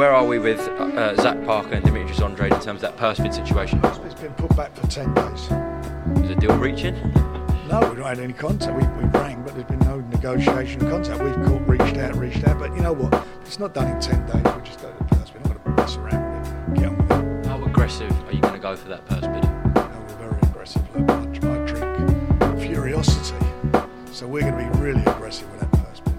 where are we with uh, Zach Parker and Demetrius Andrade in terms of that purse bid situation? It's been put back for 10 days. Is the deal reaching? No, we've not had any contact. We, we rang, but there's been no negotiation contact. We've called, reached out, reached out. But you know what? It's not done in 10 days. We just go to the purse. We're not going to mess around with it. Get on with it. How aggressive are you going to go for that purse bid? No, we're very aggressive. Look, I, I drink Furocity. So we're going to be really aggressive with that purse bid.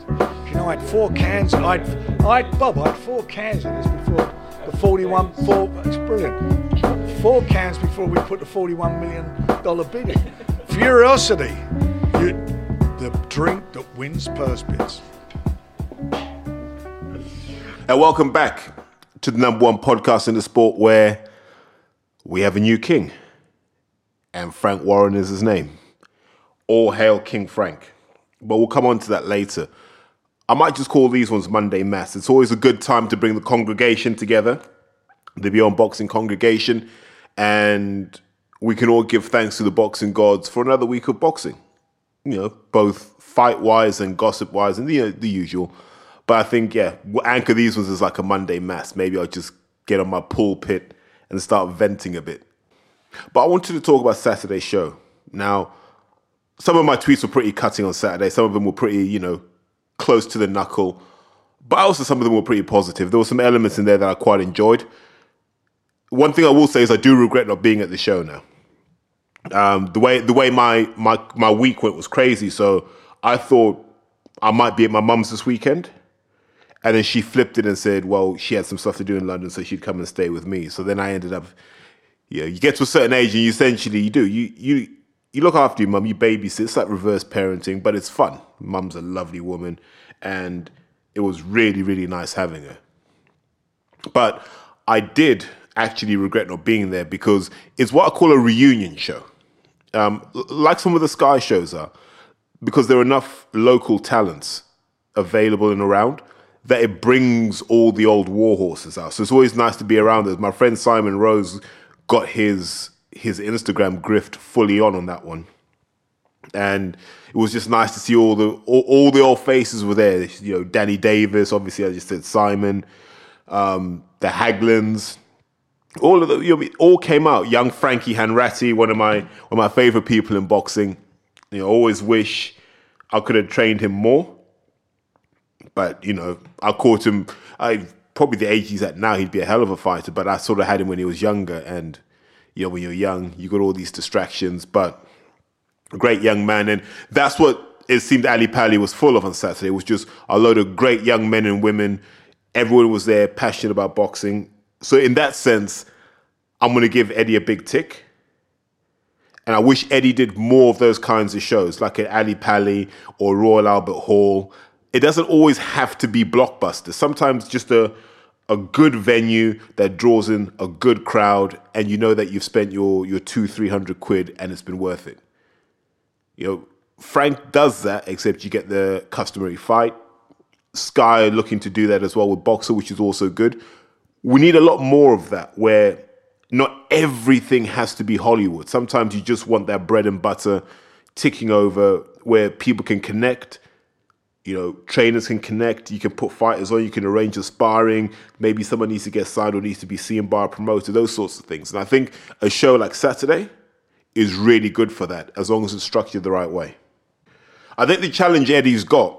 If you know, I had four cans. I'd, I'd, Bob, I had four cans of this before the 41, four, it's brilliant. Four cans before we put the $41 million bid in. Furocity. You, the drink that wins purse bids. And welcome back to the number one podcast in the sport where we have a new king. And Frank Warren is his name. All hail King Frank. But we'll come on to that later. I might just call these ones Monday Mass. It's always a good time to bring the congregation together, the Beyond Boxing congregation, and we can all give thanks to the boxing gods for another week of boxing. You know, both fight wise and gossip wise, and the uh, the usual. But I think yeah, we'll anchor these ones as like a Monday mass. Maybe I'll just get on my pulpit and start venting a bit. But I wanted to talk about Saturday's show. Now, some of my tweets were pretty cutting on Saturday. Some of them were pretty, you know, close to the knuckle. But also some of them were pretty positive. There were some elements in there that I quite enjoyed. One thing I will say is I do regret not being at the show now. Um, the way the way my, my my week went was crazy. So I thought I might be at my mum's this weekend, and then she flipped it and said, "Well, she had some stuff to do in London, so she'd come and stay with me." So then I ended up, yeah, you get to a certain age and you essentially you do you you you look after your mum, you babysit. It's like reverse parenting, but it's fun. Mum's a lovely woman, and it was really really nice having her. But I did actually regret not being there because it's what I call a reunion show um, like some of the Sky shows are, because there are enough local talents available and around that it brings all the old war horses out. So it's always nice to be around it. My friend Simon Rose got his his Instagram grift fully on on that one, and it was just nice to see all the all, all the old faces were there. You know, Danny Davis, obviously, I just said Simon, um, the Haglins, all of the you know, all came out. Young Frankie Hanratty, one of my one of my favorite people in boxing. You know, always wish I could have trained him more. But you know, I caught him. I probably the age he's at now, he'd be a hell of a fighter. But I sort of had him when he was younger, and you know, when you're young, you got all these distractions. But a great young man, and that's what it seemed Ali Pali was full of on Saturday. It was just a load of great young men and women. Everyone was there, passionate about boxing so in that sense, I'm going to give Eddie a big tick. And I wish Eddie did more of those kinds of shows, like at Ali Pali or Royal Albert Hall. It doesn't always have to be blockbuster. Sometimes just a a good venue that draws in a good crowd, and you know that you've spent your your two three hundred quid and it's been worth it. You know, Frank does that, except you get the customary fight. Sky looking to do that as well with Boxxer, which is also good we need a lot more of that where not everything has to be Hollywood. Sometimes you just want that bread and butter ticking over where people can connect. You know, trainers can connect. You can put fighters on. You can arrange a sparring. Maybe someone needs to get signed or needs to be seen by a promoter. Those sorts of things. And I think a show like Saturday is really good for that, as long as it's structured the right way. I think the challenge Eddie's got,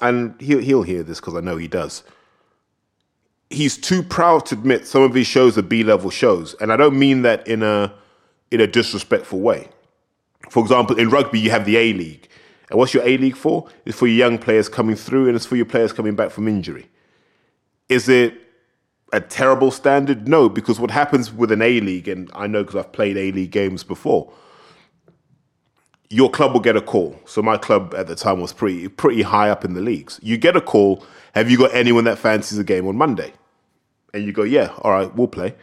and he'll he'll hear this because I know he does he's too proud to admit some of his shows are B level shows, and I don't mean that in a in a disrespectful way. For example, in rugby, you have the A League, and what's your A League for? It's for your young players coming through, and it's for your players coming back from injury. Is it a terrible standard? No, because what happens with an A League, and I know because I've played A League games before. Your club will get a call. So my club at the time was pretty pretty high up in the leagues. You get a call. Have you got anyone that fancies a game on Monday? and you go, yeah, all right, we'll play.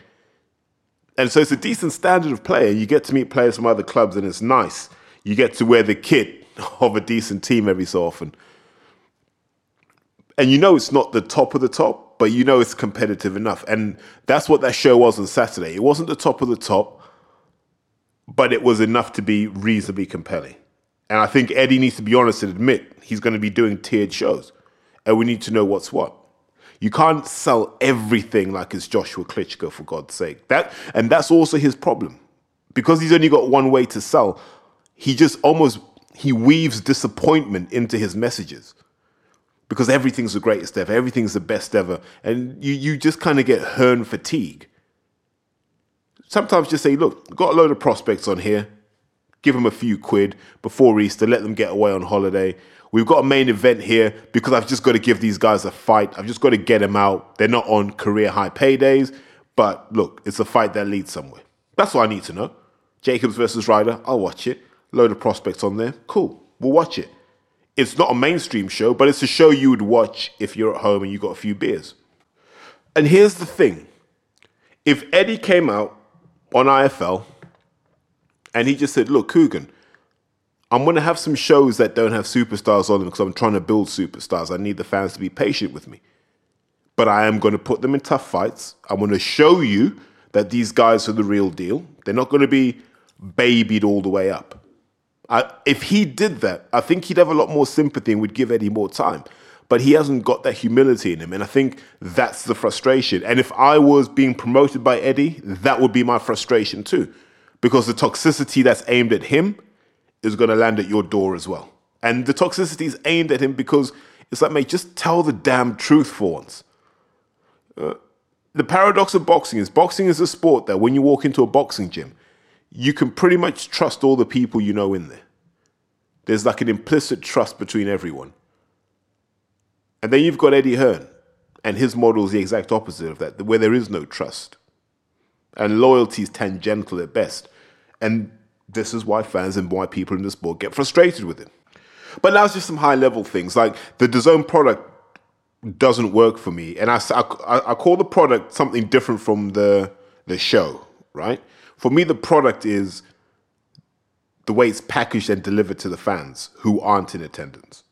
And so it's a decent standard of play, and you get to meet players from other clubs, and it's nice. You get to wear the kit of a decent team every so often. And you know it's not the top of the top, but you know it's competitive enough. And that's what that show was on Saturday. It wasn't the top of the top, but it was enough to be reasonably compelling. And I think Eddie needs to be honest and admit he's going to be doing tiered shows. And we need to know what's what You can't sell everything like it's Joshua Klitschko for God's sake. That and that's also his problem. Because he's only got one way to sell, he just almost he weaves disappointment into his messages. Because everything's the greatest ever, everything's the best ever, and you you just kind of get Hearn fatigue. Sometimes just say, look, got a load of prospects on here. Give them a few quid before Easter, let them get away on holiday. We've got a main event here because I've just got to give these guys a fight. I've just got to get them out. They're not on career high paydays, but look, it's a fight that leads somewhere. That's what I need to know. Jacobs versus Ryder, I'll watch it. Load of prospects on there. Cool. We'll watch it. It's not a mainstream show, but it's a show you would watch if you're at home and you got a few beers. And here's the thing. If Eddie came out on IFL and he just said, look, Kugan, I'm going to have some shows that don't have superstars on them because I'm trying to build superstars. I need the fans to be patient with me. But I am going to put them in tough fights. I'm going to show you that these guys are the real deal. They're not going to be babied all the way up. I, if he did that, I think he'd have a lot more sympathy and would give Eddie more time. But he hasn't got that humility in him. And I think that's the frustration. And if I was being promoted by Eddie, that would be my frustration too. Because the toxicity that's aimed at him is going to land at your door as well. And the toxicity is aimed at him because it's like, mate, just tell the damn truth for once. Uh, the paradox of boxing is boxing is a sport that when you walk into a boxing gym, you can pretty much trust all the people you know in there. There's like an implicit trust between everyone. And then you've got Eddie Hearn, and his model is the exact opposite of that, where there is no trust. And loyalty is tangential at best. And this is why fans and why people in the sport get frustrated with it. But now it's just some high level things like the DAZN product doesn't work for me, and I, I, I call the product something different from the the show. Right? For me, the product is the way it's packaged and delivered to the fans who aren't in attendance.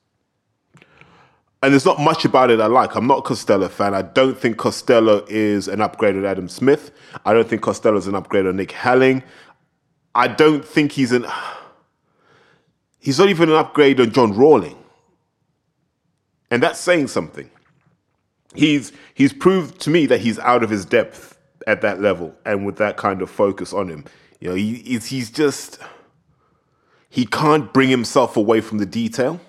And there's not much about it I like. I'm not a Costello fan. I don't think Costello is an upgrade on Adam Smith. I don't think Costello is an upgrade on Nick Halling. I don't think he's an. He's not even an upgrade on John Rawling, and that's saying something. He's he's proved to me that he's out of his depth at that level, and with that kind of focus on him, you know, he, he's, just he can't bring himself away from the detail.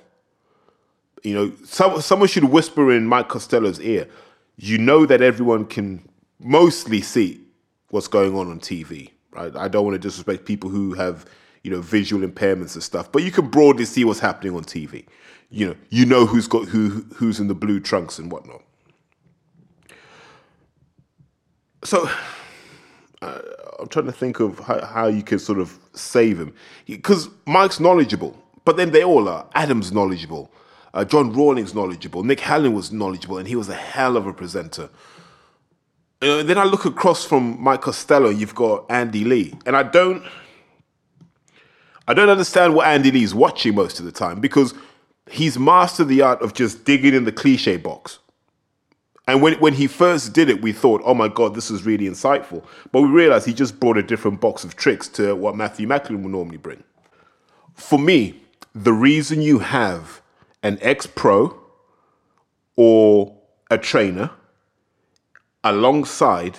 You know, some, someone should whisper in Mike Costello's ear. You know that everyone can mostly see what's going on on TV Right? I don't want to disrespect people who have you know visual impairments and stuff, but you can broadly see what's happening on TV. You know, you know who's got who who's in the blue trunks and whatnot. So uh, I'm trying to think of how, how you can sort of save him because Mike's knowledgeable, but then they all are. Adam's knowledgeable. Uh, John Rawlings knowledgeable. Nick Halling was knowledgeable, and he was a hell of a presenter. Uh, then I look across from Mike Costello. You've got Andy Lee, and I don't, I don't understand what Andy Lee's watching most of the time because he's mastered the art of just digging in the cliche box. And when when he first did it, we thought, "Oh my God, this is really insightful." But we realized he just brought a different box of tricks to what Matthew Macklin would normally bring. For me, the reason you have an ex-pro or a trainer alongside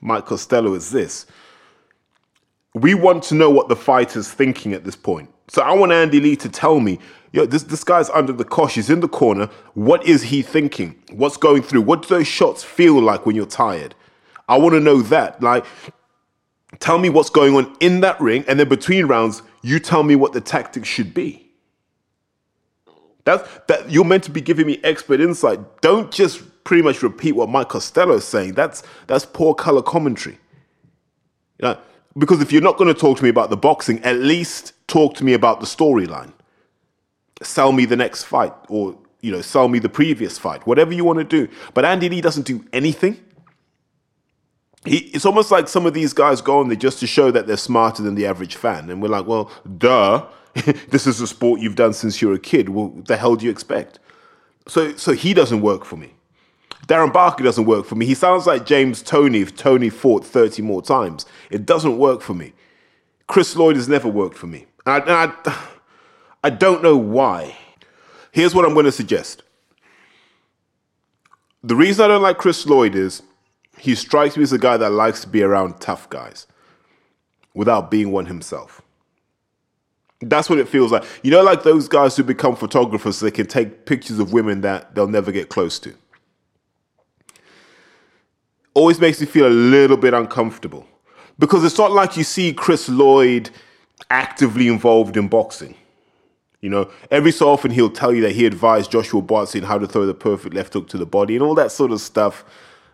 Mike Costello is this. We want to know what the fighter's thinking at this point. So I want Andy Lee to tell me, yo, this, this guy's under the cosh, he's in the corner. What is he thinking? What's going through? What do those shots feel like when you're tired? I want to know that. Like, tell me what's going on in that ring, and then between rounds, you tell me what the tactics should be. That's that you're meant to be giving me expert insight. Don't just pretty much repeat what Mike Costello is saying. That's that's poor color commentary. You know, because if you're not going to talk to me about the boxing, at least talk to me about the storyline. Sell me the next fight, or you know, sell me the previous fight. Whatever you want to do. But Andy Lee doesn't do anything. He, it's almost like some of these guys go on there just to show that they're smarter than the average fan, and we're like, well, duh. this is a sport you've done since you were a kid. Well, the hell do you expect? So, so he doesn't work for me. Darren Barker doesn't work for me. He sounds like James Toney if Toney fought 30 more times. It doesn't work for me. Chris Lloyd has never worked for me. And I, and I, I don't know why. Here's what I'm going to suggest the reason I don't like Chris Lloyd is he strikes me as a guy that likes to be around tough guys without being one himself. That's what it feels like. You know, like those guys who become photographers so they can take pictures of women that they'll never get close to. Always makes me feel a little bit uncomfortable because it's not like you see Chris Lloyd actively involved in boxing. You know, every so often he'll tell you that he advised Joshua Buatsi how to throw the perfect left hook to the body and all that sort of stuff.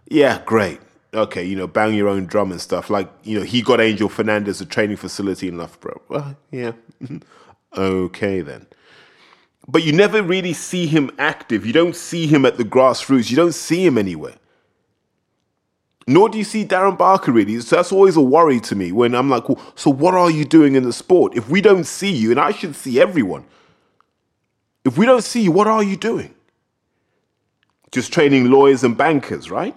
Yeah, great. Okay, you know, bang your own drum and stuff. Like, you know, he got Angel Fernandez a training facility in Loughborough. Well, yeah. okay, then. But you never really see him active. You don't see him at the grassroots. You don't see him anywhere. Nor do you see Darren Barker really. So that's always a worry to me when I'm like, well, so what are you doing in the sport? If we don't see you, and I should see everyone, if we don't see you, what are you doing? Just training lawyers and bankers, right?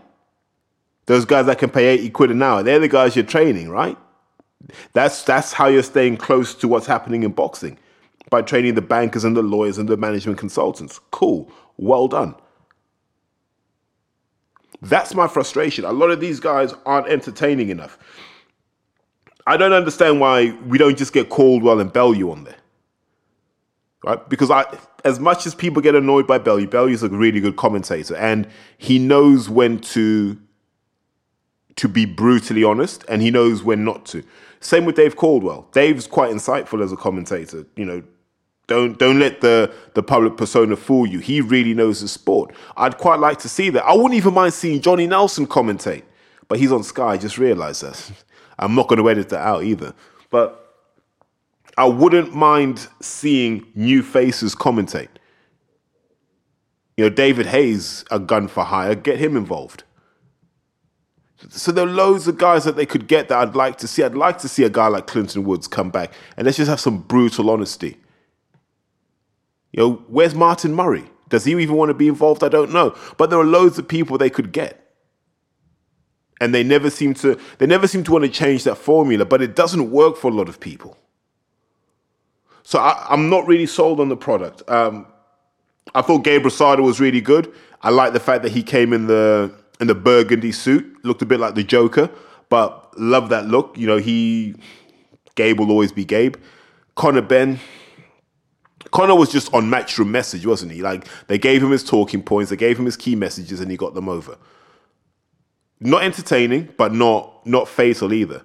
Those guys that can pay 80 quid an hour, they're the guys you're training, right? That's that's how you're staying close to what's happening in boxing. By training the bankers and the lawyers and the management consultants. Cool. Well done. That's my frustration. A lot of these guys aren't entertaining enough. I don't understand why we don't just get Coldwell and Bellew on there. Right? Because I as much as people get annoyed by Bellew, Bellew's a really good commentator and he knows when to to be brutally honest and he knows when not to. Same with Dave Coldwell. Dave's quite insightful as a commentator. You know, don't don't let the the public persona fool you. He really knows the sport. I'd quite like to see that. I wouldn't even mind seeing Johnny Nelson commentate, but he's on Sky. I just realised that. I'm not going to edit that out either. But I wouldn't mind seeing new faces commentate. You know, David Haye's, a gun for hire. Get him involved. So there are loads of guys that they could get that I'd like to see. I'd like to see a guy like Clinton Woods come back and let's just have some brutal honesty. You know, where's Martin Murray? Does he even want to be involved? I don't know. But there are loads of people they could get. And they never seem to they never seem to want to change that formula, but it doesn't work for a lot of people. So I, am not really sold on the product. Um, I thought Gabe Rosado was really good. I like the fact that he came in the in the burgundy suit, looked a bit like the Joker, but love that look. You know, he Gabe will always be Gabe. Conor Benn, Conor was just on matchroom message, wasn't he? Like they gave him his talking points, they gave him his key messages, and he got them over. Not entertaining, but not not fatal either.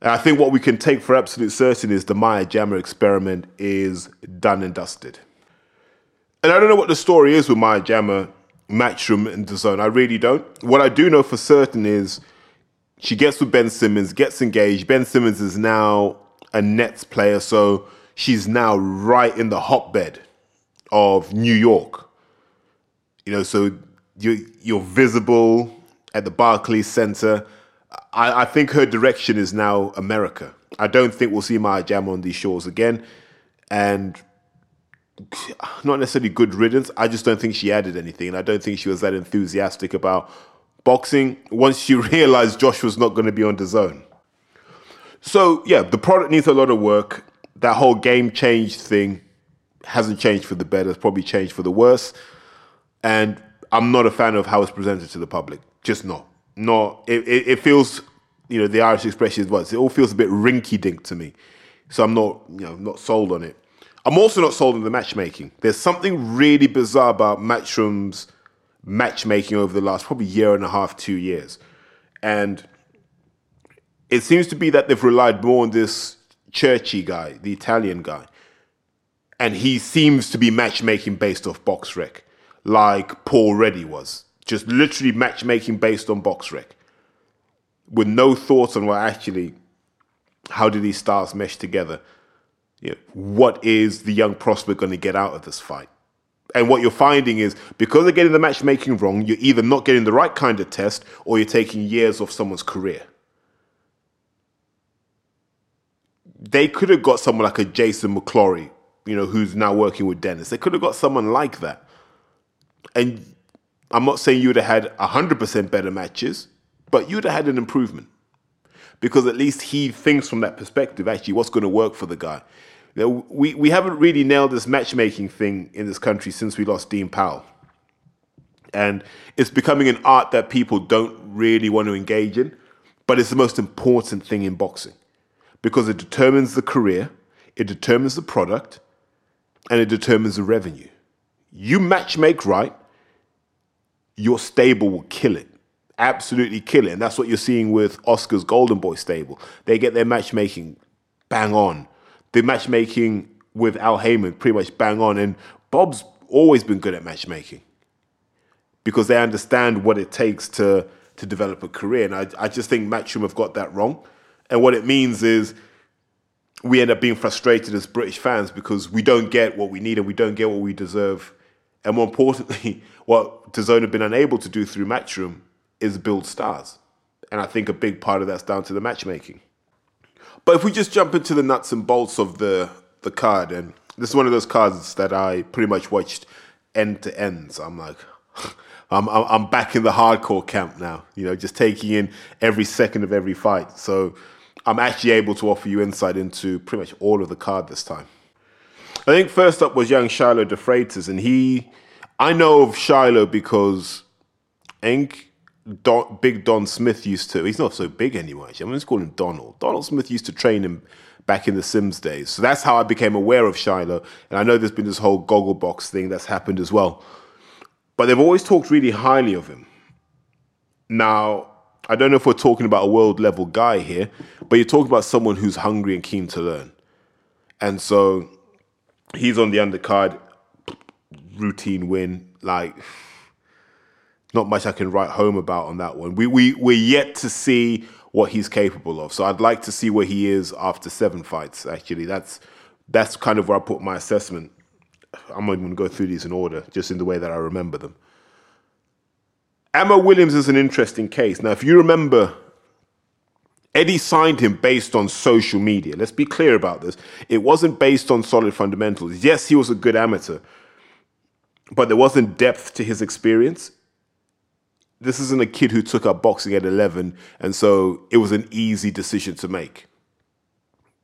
And I think what we can take for absolute certain is the Maya Jama experiment is done and dusted. And I don't know what the story is with Maya Jama, Matchroom, and the Zone. I really don't. What I do know for certain is she gets with Ben Simmons, gets engaged. Ben Simmons is now a Nets player, so she's now right in the hotbed of New York. You know, so you're, you're visible at the Barclays Center. I, I, think her direction is now America. I don't think we'll see Maya Jama on these shores again. And not necessarily good riddance. I just don't think she added anything. And I don't think she was that enthusiastic about boxing once she realized Josh was not going to be on DAZN. So, yeah, the product needs a lot of work that whole game change thing hasn't changed for the better. It's probably changed for the worse. And I'm not a fan of how it's presented to the public. Just not. Not. It, it, it feels, you know, the Irish expression is what it all feels a bit rinky dink to me. So I'm not, you know, not sold on it. I'm also not sold on the matchmaking. There's something really bizarre about Matchroom's matchmaking over the last probably year and a half, two years. And it seems to be that they've relied more on this churchy guy, the Italian guy. And he seems to be matchmaking based off BoxRec, like Paul Reddy was. Just literally matchmaking based on BoxRec, With no thoughts on what actually, how do these stars mesh together? You know, what is the young prospect going to get out of this fight? And what you're finding is because they're getting the matchmaking wrong, you're either not getting the right kind of test or you're taking years off someone's career. They could have got someone like a Jason McClory, you know, who's now working with Dennis. They could have got someone like that. And I'm not saying you would have had 100% better matches, but you'd have had an improvement. Because at least he thinks from that perspective, actually, what's going to work for the guy. We, we haven't really nailed this matchmaking thing in this country since we lost Dean Powell. And it's becoming an art that people don't really want to engage in, but it's the most important thing in boxing because it determines the career, it determines the product, and it determines the revenue. You match make right, your stable will kill it. Absolutely kill it. And that's what you're seeing with Oscar's Golden Boy stable. They get their matchmaking bang on. The matchmaking with Al Haymon pretty much bang on. And Bob's always been good at matchmaking because they understand what it takes to to develop a career. And I, I just think Matchroom have got that wrong. And what it means is we end up being frustrated as British fans because we don't get what we need and we don't get what we deserve. And more importantly, what DAZN have been unable to do through Matchroom is build stars. And I think a big part of that's down to the matchmaking. But if we just jump into the nuts and bolts of the, the card, and this is one of those cards that I pretty much watched end to end. So I'm like, I'm, I'm back in the hardcore camp now, you know, just taking in every second of every fight. So I'm actually able to offer you insight into pretty much all of the card this time. I think first up was young Shiloh De Freitas, and he, I know of Shiloh because I think Don, Big Don Smith used to, he's not so big anymore, actually. I'm just calling him Donald. Donald Smith used to train him back in the Sims days. So that's how I became aware of Shiloh. And I know there's been this whole goggle box thing that's happened as well. But they've always talked really highly of him. Now, I don't know if we're talking about a world level guy here, but you're talking about someone who's hungry and keen to learn. And so he's on the undercard, routine win. Like, not much I can write home about on that one. We, we, we're yet to see what he's capable of. So I'd like to see where he is after seven fights, actually. That's, that's kind of where I put my assessment. I'm not even going to go through these in order, just in the way that I remember them. Ammo Williams is an interesting case. Now, if you remember, Eddie signed him based on social media. Let's be clear about this. It wasn't based on solid fundamentals. Yes, he was a good amateur, but there wasn't depth to his experience. This isn't a kid who took up boxing at 11, and so it was an easy decision to make,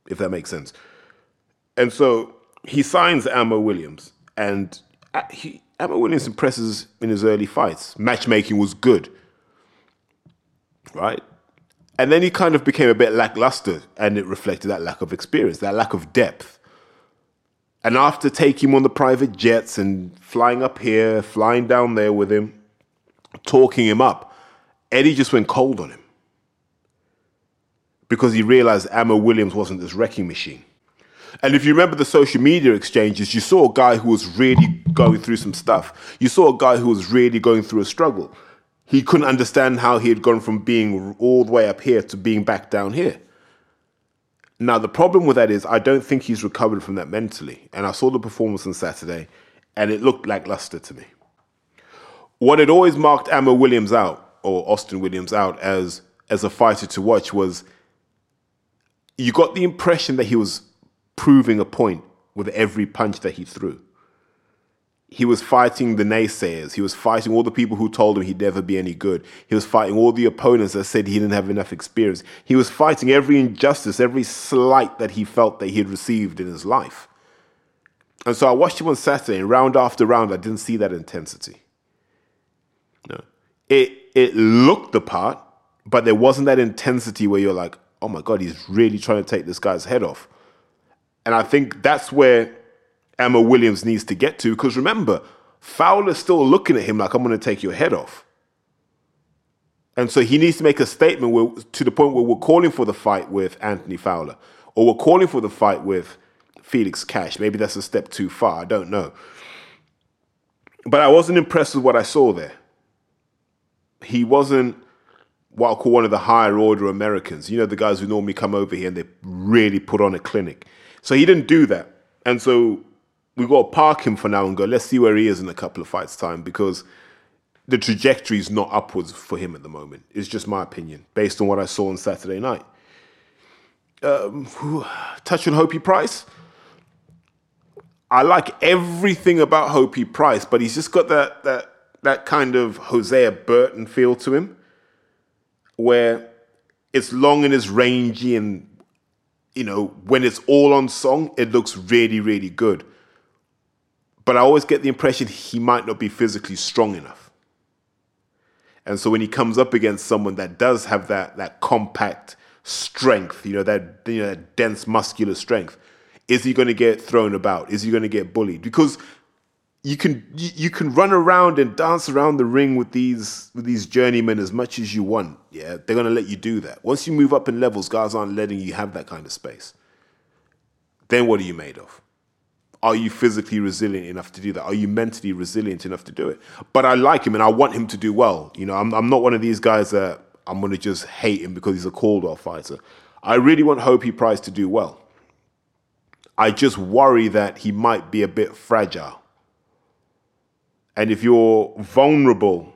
if that makes sense. And so he signs Ammo Williams, and uh, he, Ammo Williams impresses in his early fights. Matchmaking was good, right? And then he kind of became a bit lackluster, and it reflected that lack of experience, that lack of depth. And after taking him on the private jets and flying up here, flying down there with him, talking him up, Eddie just went cold on him because he realized Ammo Williams wasn't this wrecking machine. And if you remember the social media exchanges, you saw a guy who was really going through some stuff. You saw a guy who was really going through a struggle. He couldn't understand how he had gone from being all the way up here to being back down here. Now, the problem with that is I don't think he's recovered from that mentally. And I saw the performance on Saturday, and it looked lackluster to me. What had always marked Ammo Williams out, or Austin Williams out, as, as a fighter to watch was you got the impression that he was proving a point with every punch that he threw. He was fighting the naysayers. He was fighting all the people who told him he'd never be any good. He was fighting all the opponents that said he didn't have enough experience. He was fighting every injustice, every slight that he felt that he had received in his life. And so I watched him on Saturday, and round after round, I didn't see that intensity. No. It, it looked the part, but there wasn't that intensity where you're like, oh my God, he's really trying to take this guy's head off. And I think that's where Ammo Williams needs to get to. Because remember, Fowler's still looking at him like, I'm going to take your head off. And so he needs to make a statement where, to the point where we're calling for the fight with Anthony Fowler, or we're calling for the fight with Felix Cash. Maybe that's a step too far. I don't know. But I wasn't impressed with what I saw there. He wasn't what I'll call one of the higher order Americans. You know, the guys who normally come over here and they really put on a clinic. So he didn't do that. And so we got to park him for now and go, let's see where he is in a couple of fights' time because the trajectory is not upwards for him at the moment. It's just my opinion based on what I saw on Saturday night. Um, touch on Hopey Price. I like everything about Hopey Price, but he's just got that that that kind of Hosea Burton feel to him, where it's long and it's rangy and you know, when it's all on song, it looks really, really good. But I always get the impression he might not be physically strong enough. And so when he comes up against someone that does have that that compact strength, you know, that you know, that dense muscular strength, is he going to get thrown about? Is he going to get bullied? Because you can you, can run around and dance around the ring with these with these journeymen as much as you want. Yeah, they're to let you do that. Once you move up in levels, guys aren't letting you have that kind of space. Then what are you made of? Are you physically resilient enough to do that? Are you mentally resilient enough to do it? But I like him and I want him to do well. You know, I'm, I'm not one of these guys that I'm to just hate him because he's a Coldwell fighter. I really want Hopey Price to do well. I just worry that he might be a bit fragile. And if you're vulnerable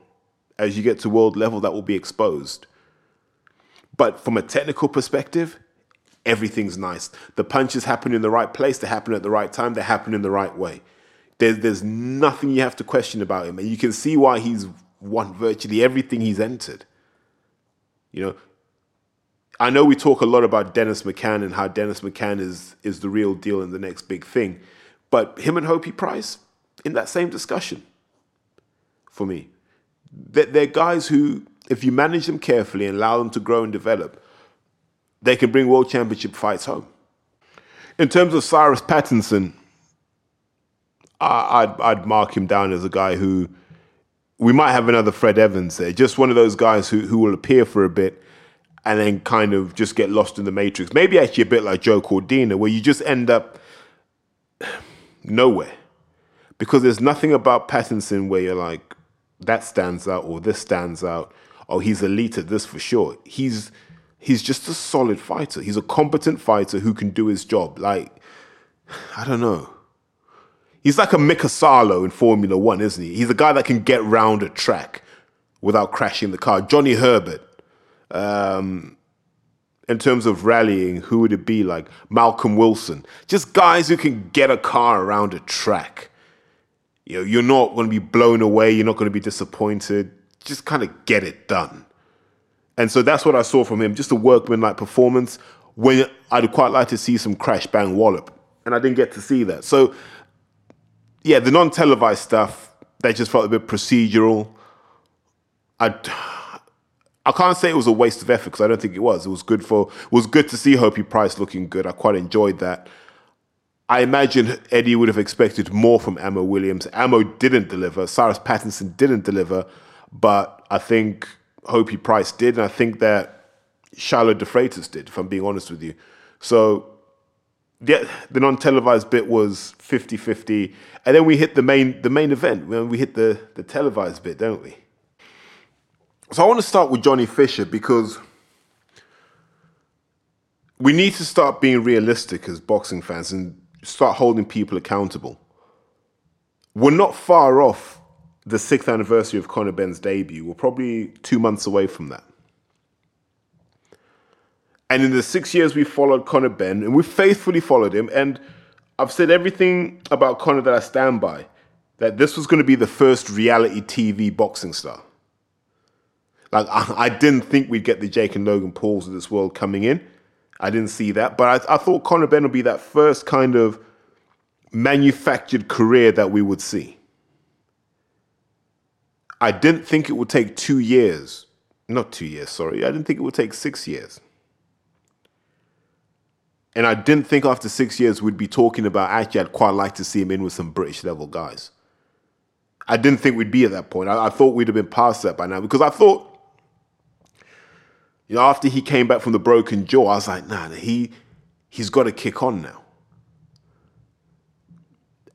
as you get to world level, that will be exposed. But from a technical perspective, everything's nice. The punches happen in the right place, they happen at the right time, they happen in the right way. There's, there's nothing you have to question about him. And you can see why he's won virtually everything he's entered. You know, I know we talk a lot about Dennis McCann and how Dennis McCann is, is the real deal and the next big thing. But him and Hopey Price in that same discussion for me. They're, guys who, if you manage them carefully and allow them to grow and develop, they can bring world championship fights home. In terms of Cyrus Pattinson, I, would I'd mark him down as a guy who we might have another Fred Evans there, just one of those guys who, who will appear for a bit and then kind of just get lost in the matrix. Maybe actually a bit like Joe Cordina, where you just end up nowhere. Because there's nothing about Pattinson where you're like, that stands out or this stands out. Oh, he's elite at this for sure. He's he's just a solid fighter. He's a competent fighter who can do his job. Like, I don't know. He's like a Mika Salo in Formula One, isn't he? He's a guy that can get round a track without crashing the car. Johnny Herbert. Um, in terms of rallying, who would it be like? Malcolm Wilson. Just guys who can get a car around a track. You know, you're not going to be blown away. You're not going to be disappointed. Just kind of get it done. And so that's what I saw from him, just a workmanlike performance when I'd quite like to see some crash bang wallop. And I didn't get to see that. So, yeah, the non televised stuff, that just felt a bit procedural. I, I can't say it was a waste of effort because I don't think it was. It was good for it was good to see Hopey Price looking good. I quite enjoyed that. I imagine Eddie would have expected more from Ammo Williams. Ammo didn't deliver. Cyrus Pattinson didn't deliver, but I think Hopey Price did, and I think that Shiloh DeFreitas did, if I'm being honest with you. So the, the non-televised bit was 50-50. And then we hit the main the main event. When we hit the, the televised bit, don't we? So I want to start with Johnny Fisher because we need to start being realistic as boxing fans and start holding people accountable. We're not far off the sixth anniversary of Conor Benn's debut. We're probably two months away from that. And in the six years we followed Conor Benn, and we faithfully followed him, and I've said everything about Conor that I stand by, that this was going to be the first reality TV boxing star. Like, I, didn't think we'd get the Jake and Logan Pauls of this world coming in. I didn't see that. But I, I thought Conor Benn would be that first kind of manufactured career that we would see. I didn't think it would take two years. Not two years, sorry. I didn't think it would take six years. And I didn't think after six years we'd be talking about actually, I'd quite like to see him in with some British level guys. I didn't think we'd be at that point. I, I thought we'd have been past that by now because I thought, you know, after he came back from the broken jaw, I was like, nah, he, he's got to kick on now.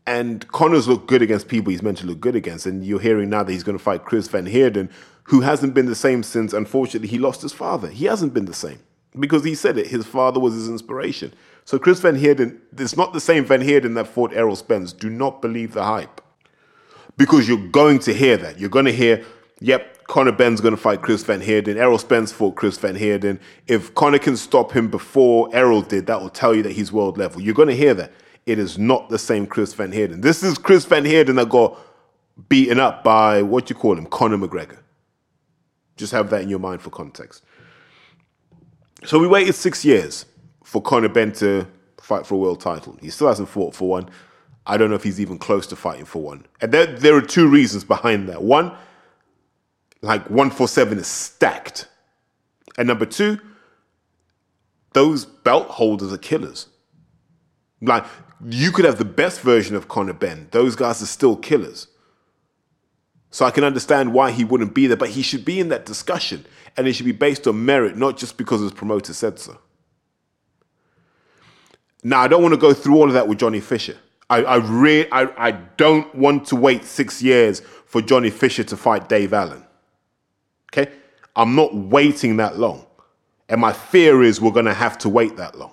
And Conor's looked good against people he's meant to look good against. And you're hearing now that he's going to fight Chris Van Heerden, who hasn't been the same since, unfortunately, he lost his father. He hasn't been the same because he said it. His father was his inspiration. So Chris Van Heerden, it's not the same Van Heerden that fought Errol Spence. Do not believe the hype. Because you're going to hear that. You're going to hear, yep, Conor Benn's going to fight Chris Van Heerden. Errol Spence fought Chris Van Heerden. If Conor can stop him before Errol did, that will tell you that he's world level. You're going to hear that it is not the same Chris Van Heerden. This is Chris Van Heerden that got beaten up by what do you call him, Conor McGregor. Just have that in your mind for context. So we waited six years for Conor Benn to fight for a world title. He still hasn't fought for one. I don't know if he's even close to fighting for one. And there, there are two reasons behind that. One, Like 147 is stacked. And number two, those belt holders are killers. Like you could have the best version of Conor Benn. Those guys are still killers. So I can understand why he wouldn't be there, but he should be in that discussion. And it should be based on merit, not just because his promoter said so. Now, I don't want to go through all of that with Johnny Fisher. I, I, re- I, I don't want to wait six years for Johnny Fisher to fight Dave Allen. Okay? I'm not waiting that long. And my fear is we're going to have to wait that long.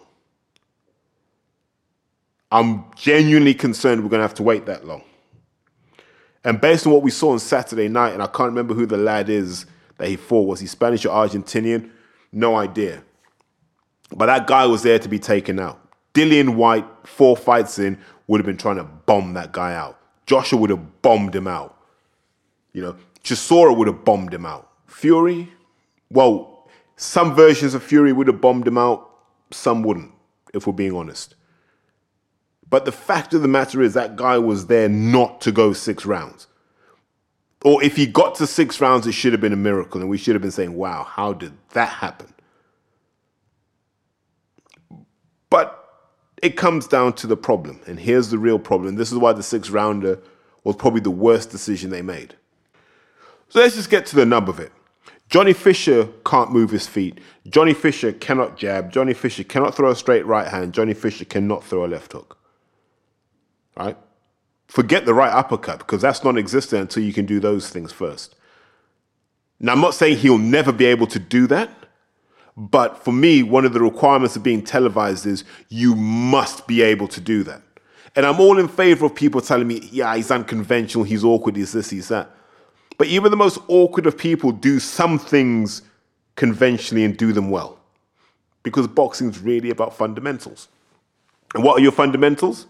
I'm genuinely concerned we're going to have to wait that long. And based on what we saw on Saturday night, and I can't remember who the lad is that he fought, was he Spanish or Argentinian? No idea. But that guy was there to be taken out. Dillian Whyte, four fights in, would have been trying to bomb that guy out. Joshua would have bombed him out. You know, Chisora would have bombed him out. Fury, well, some versions of Fury would have bombed him out, some wouldn't, if we're being honest. But the fact of the matter is that guy was there not to go six rounds. Or if he got to six rounds, it should have been a miracle, and we should have been saying, wow, how did that happen? But it comes down to the problem, and here's the real problem. This is why the six rounder was probably the worst decision they made. So let's just get to the nub of it. Johnny Fisher can't move his feet. Johnny Fisher cannot jab. Johnny Fisher cannot throw a straight right hand. Johnny Fisher cannot throw a left hook. Right? Forget the right uppercut because that's non existent until you can do those things first. Now, I'm not saying he'll never be able to do that, but for me, one of the requirements of being televised is you must be able to do that. And I'm all in favor of people telling me, yeah, he's unconventional, he's awkward, he's this, he's that. But even the most awkward of people do some things conventionally and do them well. Because boxing is really about fundamentals. And what are your fundamentals?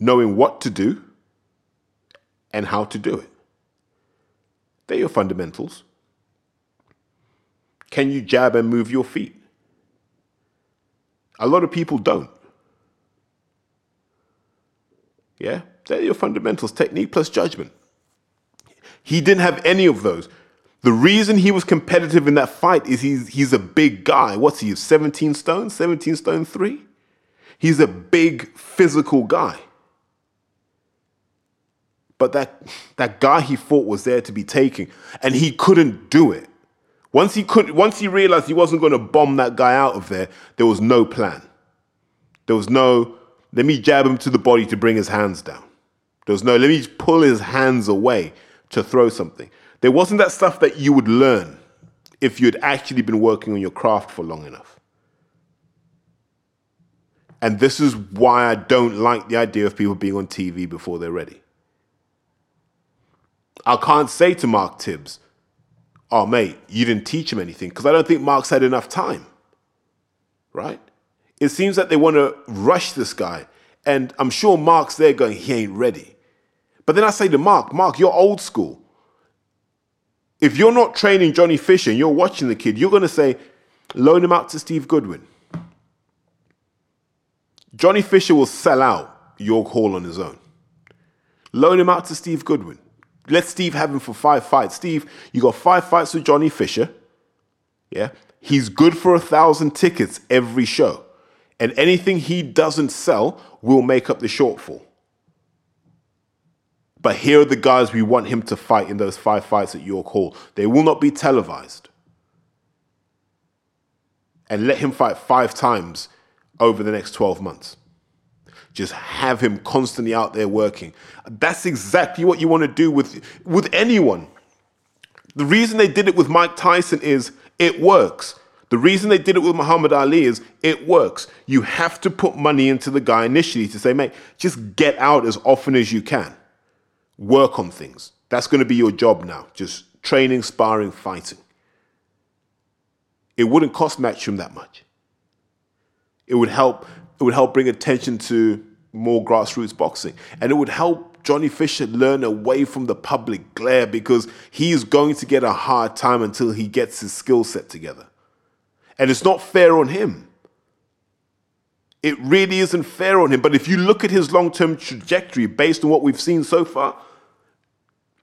Knowing what to do and how to do it. They're your fundamentals. Can you jab and move your feet? A lot of people don't. Yeah? They're your fundamentals technique plus judgment. He didn't have any of those. The reason he was competitive in that fight is he's, he's a big guy. What's he, 17 stone? 17 stone 3? He's a big physical guy. But that, that guy he fought was there to be taken, and he couldn't do it. Once he could, once he realized he wasn't going to bomb that guy out of there, there was no plan. There was no, let me jab him to the body to bring his hands down. There was no, let me pull his hands away to throw something. There wasn't that stuff that you would learn if you had actually been working on your craft for long enough. And this is why I don't like the idea of people being on TV before they're ready. I can't say to Mark Tibbs, oh, mate, you didn't teach him anything, because I don't think Mark's had enough time. Right? It seems that they want to rush this guy. And I'm sure Mark's there going, he ain't ready. But then I say to Mark, Mark, you're old school. If you're not training Johnny Fisher and you're watching the kid, you're going to say, loan him out to Steve Goodwin. Johnny Fisher will sell out York Hall on his own. Loan him out to Steve Goodwin. Let Steve have him for five fights. Steve, you got five fights with Johnny Fisher. Yeah. He's good for a thousand tickets every show. And anything he doesn't sell will make up the shortfall. But here are the guys we want him to fight in those five fights at York Hall. They will not be televised. And let him fight five times over the next 12 months. Just have him constantly out there working. That's exactly what you want to do with, with anyone. The reason they did it with Mike Tyson is it works. The reason they did it with Muhammad Ali is it works. You have to put money into the guy initially to say, mate, just get out as often as you can. Work on things. That's going to be your job now. Just training, sparring, fighting. It wouldn't cost Matchroom that much. It would help it would help bring attention to more grassroots boxing. And it would help Johnny Fisher learn away from the public glare because he is going to get a hard time until he gets his skill set together. And it's not fair on him. It really isn't fair on him. But if you look at his long term trajectory based on what we've seen so far,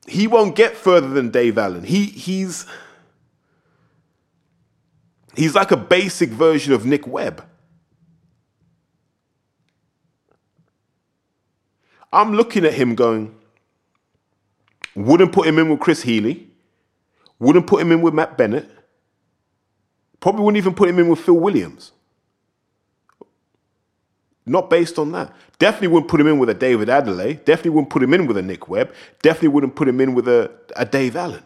he won't get further than Dave Allen. He he's he's like a basic version of Nick Webb. I'm looking at him going, wouldn't put him in with Chris Healey, wouldn't put him in with Matt Bennett, probably wouldn't even put him in with Phil Williams. Not based on that. Definitely wouldn't put him in with a David Adeleye. Definitely wouldn't put him in with a Nick Webb. Definitely wouldn't put him in with a, a Dave Allen.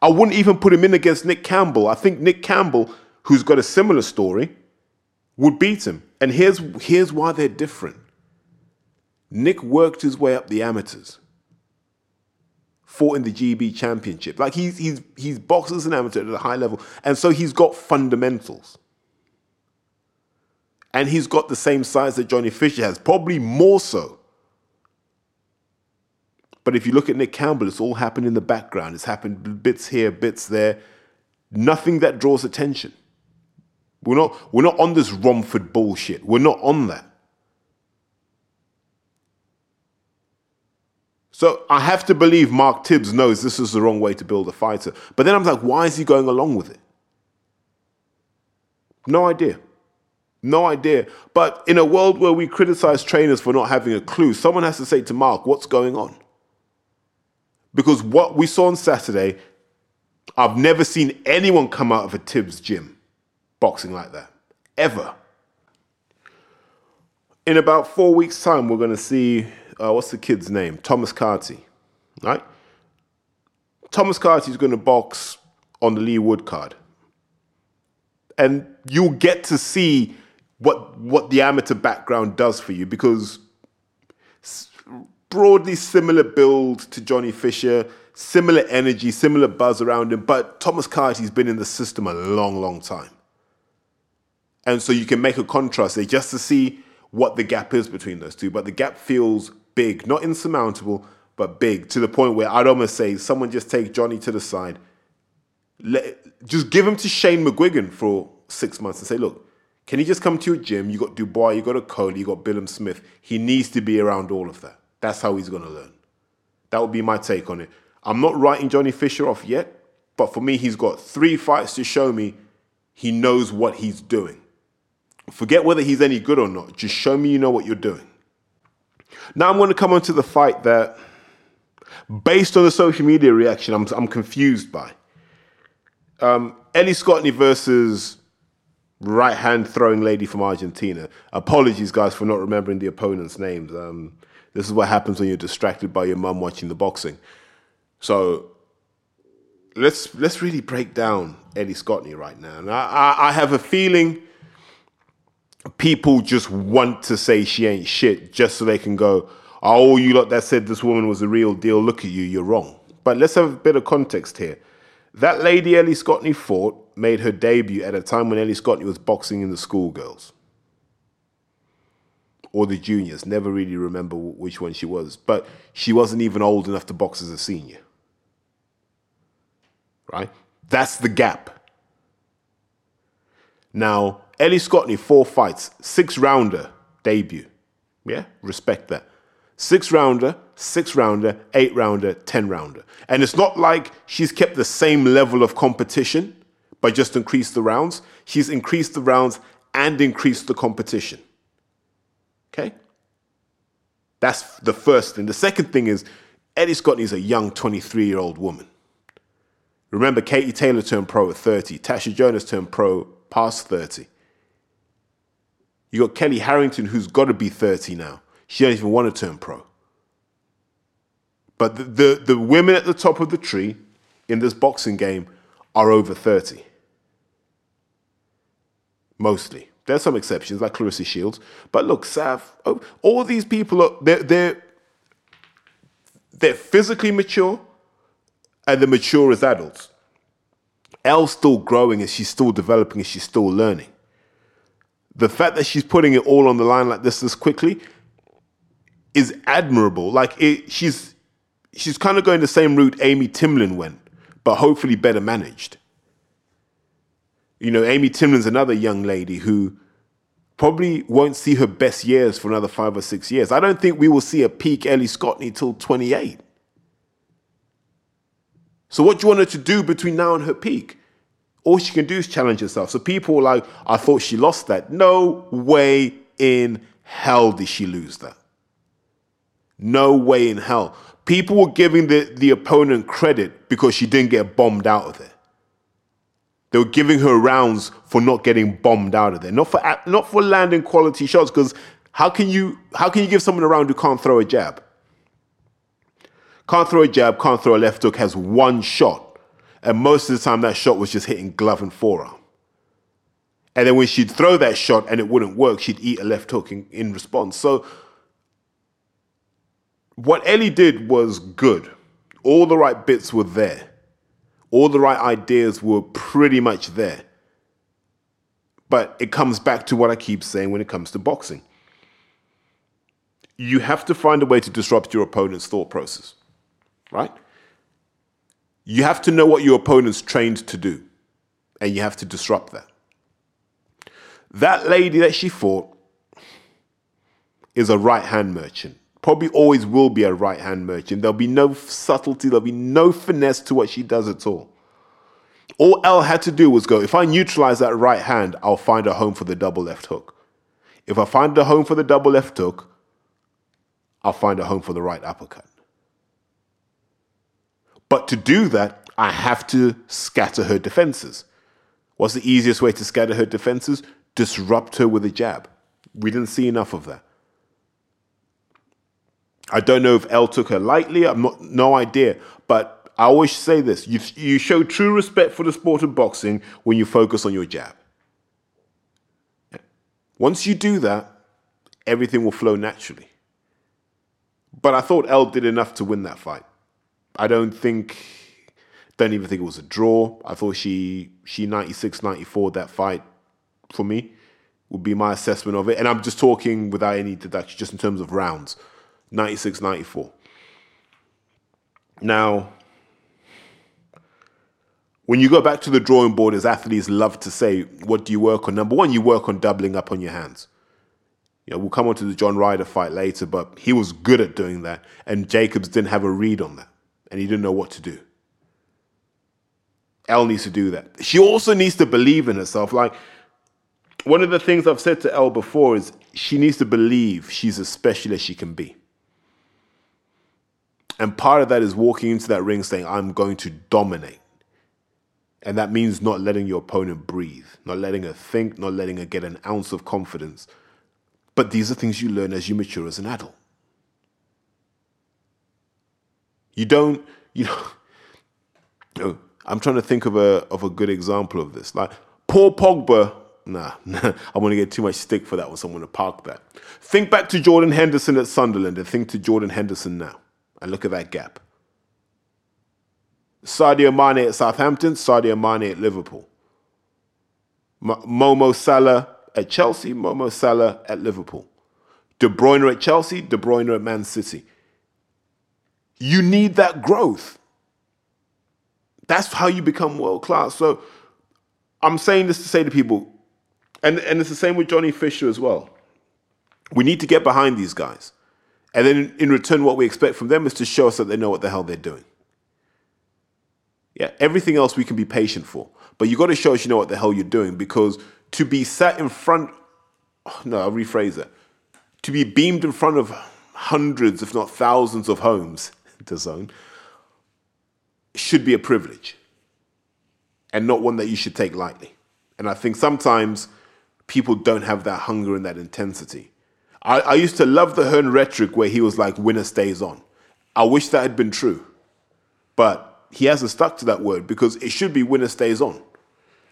I wouldn't even put him in against Nick Campbell. I think Nick Campbell, who's got a similar story, would beat him. And here's, here's why they're different. Nick worked his way up the amateurs, fought in the GB championship. Like he's, he's, he's boxed as an amateur at a high level. And so he's got fundamentals. And he's got the same size that Johnny Fisher has, probably more so. But if you look at Nick Campbell, it's all happened in the background. It's happened bits here, bits there. Nothing that draws attention. We're not, we're not on this Romford bullshit. We're not on that. So I have to believe Mark Tibbs knows this is the wrong way to build a fighter. But then I'm like, why is he going along with it? No idea. No idea. But in a world where we criticize trainers for not having a clue, someone has to say to Mark, what's going on? Because what we saw on Saturday, I've never seen anyone come out of a Tibbs gym boxing like that. Ever. In about four weeks' time, we're going to see, uh, what's the kid's name? Thomas Carty, right? Thomas Carty is going to box on the Leigh Wood card. And you'll get to see what what the amateur background does for you because broadly similar build to Johnny Fisher, similar energy, similar buzz around him, but Thomas Carty's been in the system a long, long time. And so you can make a contrast there just to see what the gap is between those two. But the gap feels big, not insurmountable, but big to the point where I'd almost say someone just take Johnny to the side, let, just give him to Shane McGuigan for six months and say, look, can he just come to your gym? You got Dubois, you got Okolie, you got Billam Smith. He needs to be around all of that. That's how he's going to learn. That would be my take on it. I'm not writing Johnny Fisher off yet, but for me, he's got three fights to show me he knows what he's doing. Forget whether he's any good or not. Just show me you know what you're doing. Now I'm going to come on to the fight that, based on the social media reaction, I'm, I'm confused by. Um, Ellie Scotney versus right hand throwing lady from Argentina. Apologies, guys, for not remembering the opponent's names. Um, this is what happens when you're distracted by your mum watching the boxing. So let's let's really break down Ellie Scotney right now. And I, I, I have a feeling people just want to say she ain't shit just so they can go, oh, you lot that said this woman was a real deal, look at you, you're wrong. But let's have a bit of context here. That lady Ellie Scotney fought made her debut at a time when Ellie Scotney was boxing in the schoolgirls or the juniors. Never really remember which one she was, but she wasn't even old enough to box as a senior. Right? That's the gap. Now, Ellie Scotney, four fights, six rounder debut. Yeah, respect that. Six rounder, six rounder, eight rounder, 10 rounder. And it's not like she's kept the same level of competition but just increased the rounds. She's increased the rounds and increased the competition. Okay? That's the first thing. The second thing is Ellie Scotney is a young 23 year old woman. Remember, Katie Taylor turned pro at 30. Tasha Jonas turned pro past 30. You got Kellie Harrington, who's got to be 30 now. She doesn't even want to turn pro. But the, the, the women at the top of the tree in this boxing game are over 30. Mostly. There's some exceptions like Claressa Shields. But look, Sav, oh, all these people are they're, they're, they're physically mature and they're mature as adults. Elle's still growing and she's still developing and she's still learning. The fact that she's putting it all on the line like this this quickly is admirable. Like it, she's she's kind of going the same route Amy Timlin went, but hopefully better managed. You know, Amy Timlin's another young lady who probably won't see her best years for another five or six years. I don't think we will see a peak Ellie Scotney till 28. So what do you want her to do between now and her peak? All she can do is challenge herself. So people like, I thought she lost that. No way in hell did she lose that. No way in hell. People were giving the, the opponent credit because she didn't get bombed out of there. They were giving her rounds for not getting bombed out of there, not for not for landing quality shots. Because how can you how can you give someone a round who can't throw a jab? Can't throw a jab, can't throw a left hook, has one shot, and most of the time that shot was just hitting glove and forearm. And then when she'd throw that shot and it wouldn't work, she'd eat a left hook in, in response. So what Ellie did was good. All the right bits were there. All the right ideas were pretty much there. But it comes back to what I keep saying when it comes to boxing. You have to find a way to disrupt your opponent's thought process, right? You have to know what your opponent's trained to do, and you have to disrupt that. That lady that she fought is a right hand merchant. Probably always will be a right hand merchant. There'll be no subtlety, there'll be no finesse to what she does at all. All Elle had to do was go, if I neutralize that right hand, I'll find a home for the double left hook. If I find a home for the double left hook, I'll find a home for the right uppercut. But to do that, I have to scatter her defenses. What's the easiest way to scatter her defenses? Disrupt her with a jab. We didn't see enough of that. I don't know if Elle took her lightly. I'm not, no idea. But I always say this: you you show true respect for the sport of boxing when you focus on your jab. Once you do that, everything will flow naturally. But I thought Elle did enough to win that fight. I don't think, don't even think it was a draw. I thought she she 96, 94 that fight for me would be my assessment of it. And I'm just talking without any deduction, just in terms of rounds. 96 94. Now, when you go back to the drawing board, as athletes love to say, what do you work on? Number one, you work on doubling up on your hands. You know, we'll come on to the John Ryder fight later, but he was good at doing that. And Jacobs didn't have a read on that. And he didn't know what to do. Elle needs to do that. She also needs to believe in herself. Like, one of the things I've said to Elle before is she needs to believe she's as special as she can be. And part of that is walking into that ring saying, I'm going to dominate. And that means not letting your opponent breathe, not letting her think, not letting her get an ounce of confidence. But these are things you learn as you mature as an adult. You don't, you know, oh, I'm trying to think of a of a good example of this. Like Paul Pogba, nah, nah I want to get too much stick for that one, so I'm going to park that. Think back to Jordan Henderson at Sunderland and think to Jordan Henderson now. And look at that gap. Sadio Mane at Southampton, Sadio Mane at Liverpool. Momo Salah at Chelsea, Momo Salah at Liverpool. De Bruyne at Chelsea, De Bruyne at Man City. You need that growth. That's how you become world class. So I'm saying this to say to people, and, and it's the same with Johnny Fisher as well. We need to get behind these guys. And then in return, what we expect from them is to show us that they know what the hell they're doing. Yeah, everything else we can be patient for. But you got to show us you know what the hell you're doing because to be sat in front, no, I'll rephrase it. To be beamed in front of hundreds, if not thousands of homes, to zone, should be a privilege and not one that you should take lightly. And I think sometimes people don't have that hunger and that intensity. I, I used to love the Hearn rhetoric where he was like, winner stays on. I wish that had been true. But he hasn't stuck to that word because it should be winner stays on.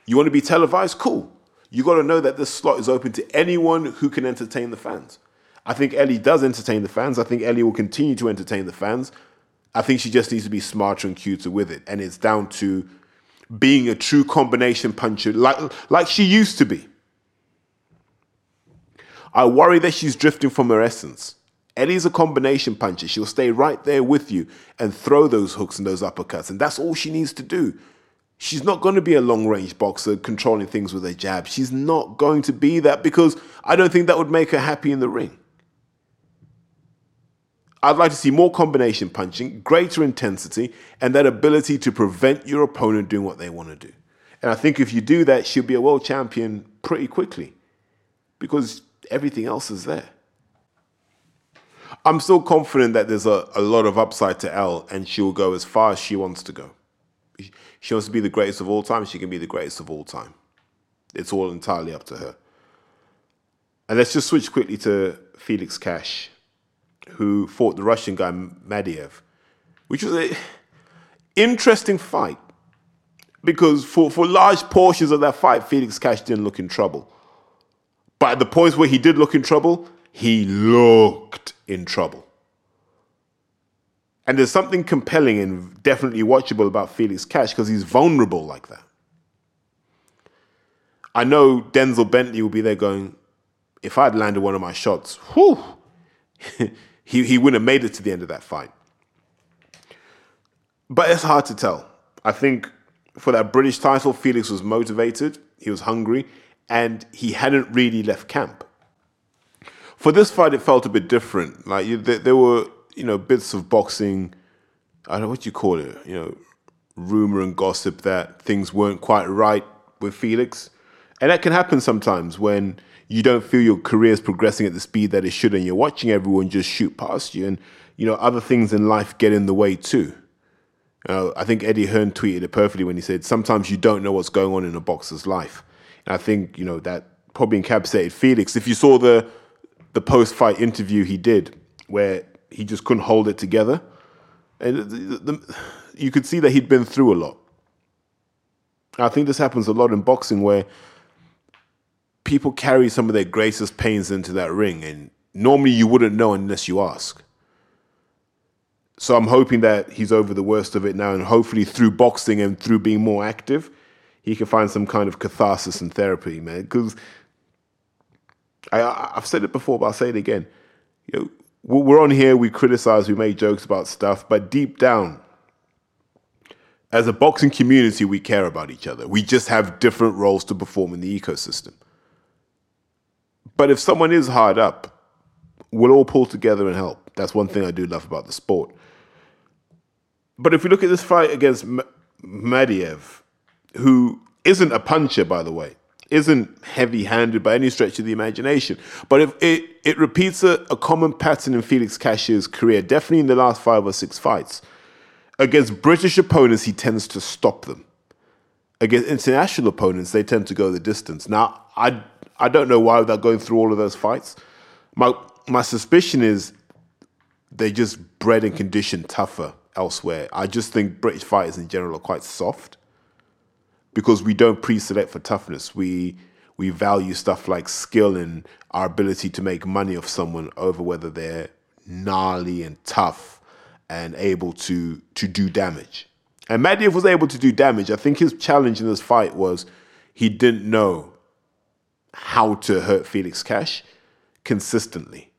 You want to be televised? Cool. You got to know that this slot is open to anyone who can entertain the fans. I think Ellie does entertain the fans. I think Ellie will continue to entertain the fans. I think she just needs to be smarter and cuter with it. And it's down to being a true combination puncher like, like she used to be. I worry that she's drifting from her essence. Ellie's a combination puncher. She'll stay right there with you and throw those hooks and those uppercuts. And that's all she needs to do. She's not going to be a long range boxer controlling things with a jab. She's not going to be that because I don't think that would make her happy in the ring. I'd like to see more combination punching, greater intensity, and that ability to prevent your opponent doing what they want to do. And I think if you do that, she'll be a world champion pretty quickly because everything else is there. I'm still confident that there's a, a lot of upside to Elle and she'll go as far as she wants to go. She wants to be the greatest of all time, she can be the greatest of all time. It's all entirely up to her. And let's just switch quickly to Felix Cash, who fought the Russian guy Madiev, which was an interesting fight because for, for large portions of that fight, Felix Cash didn't look in trouble. But at the points where he did look in trouble, he looked in trouble. And there's something compelling and definitely watchable about Felix Cash because he's vulnerable like that. I know Denzel Bentley will be there going, if I'd landed one of my shots, whew, he, he wouldn't have made it to the end of that fight. But it's hard to tell. I think for that British title, Felix was motivated, he was hungry, and he hadn't really left camp. For this fight, it felt a bit different. Like there were, you know, bits of boxing. I don't know what you call it. You know, rumor and gossip that things weren't quite right with Felix, and that can happen sometimes when you don't feel your career is progressing at the speed that it should, and you're watching everyone just shoot past you, and you know other things in life get in the way too. Uh, I think Eddie Hearn tweeted it perfectly when he said, "Sometimes you don't know what's going on in a boxer's life." And I think you know that probably encapsulated Felix. If you saw the the post fight interview he did, where he just couldn't hold it together, and the, the, you could see that he'd been through a lot. I think this happens a lot in boxing, where people carry some of their greatest pains into that ring, and normally you wouldn't know unless you ask. So I'm hoping that he's over the worst of it now, and hopefully through boxing and through being more active, he can find some kind of catharsis and therapy, man. Because I, have said it before, but I'll say it again. You know, we're on here, we criticize, we make jokes about stuff, but deep down, as a boxing community, we care about each other. We just have different roles to perform in the ecosystem. But if someone is hard up, we'll all pull together and help. That's one thing I do love about the sport. But if we look at this fight against M- Madiev, who isn't a puncher, by the way, isn't heavy handed by any stretch of the imagination, but if it, it repeats a, a common pattern in Felix Cash's career, definitely in the last five or six fights. Against British opponents, he tends to stop them. Against international opponents, they tend to go the distance. Now, I, I don't know why without going through all of those fights. My, my suspicion is they just bred and conditioned tougher elsewhere. I just think British fighters in general are quite soft because we don't pre-select for toughness. We we value stuff like skill and our ability to make money off someone over whether they're gnarly and tough and able to to do damage. And Madiev was able to do damage. I think his challenge in this fight was he didn't know how to hurt Felix Cash consistently.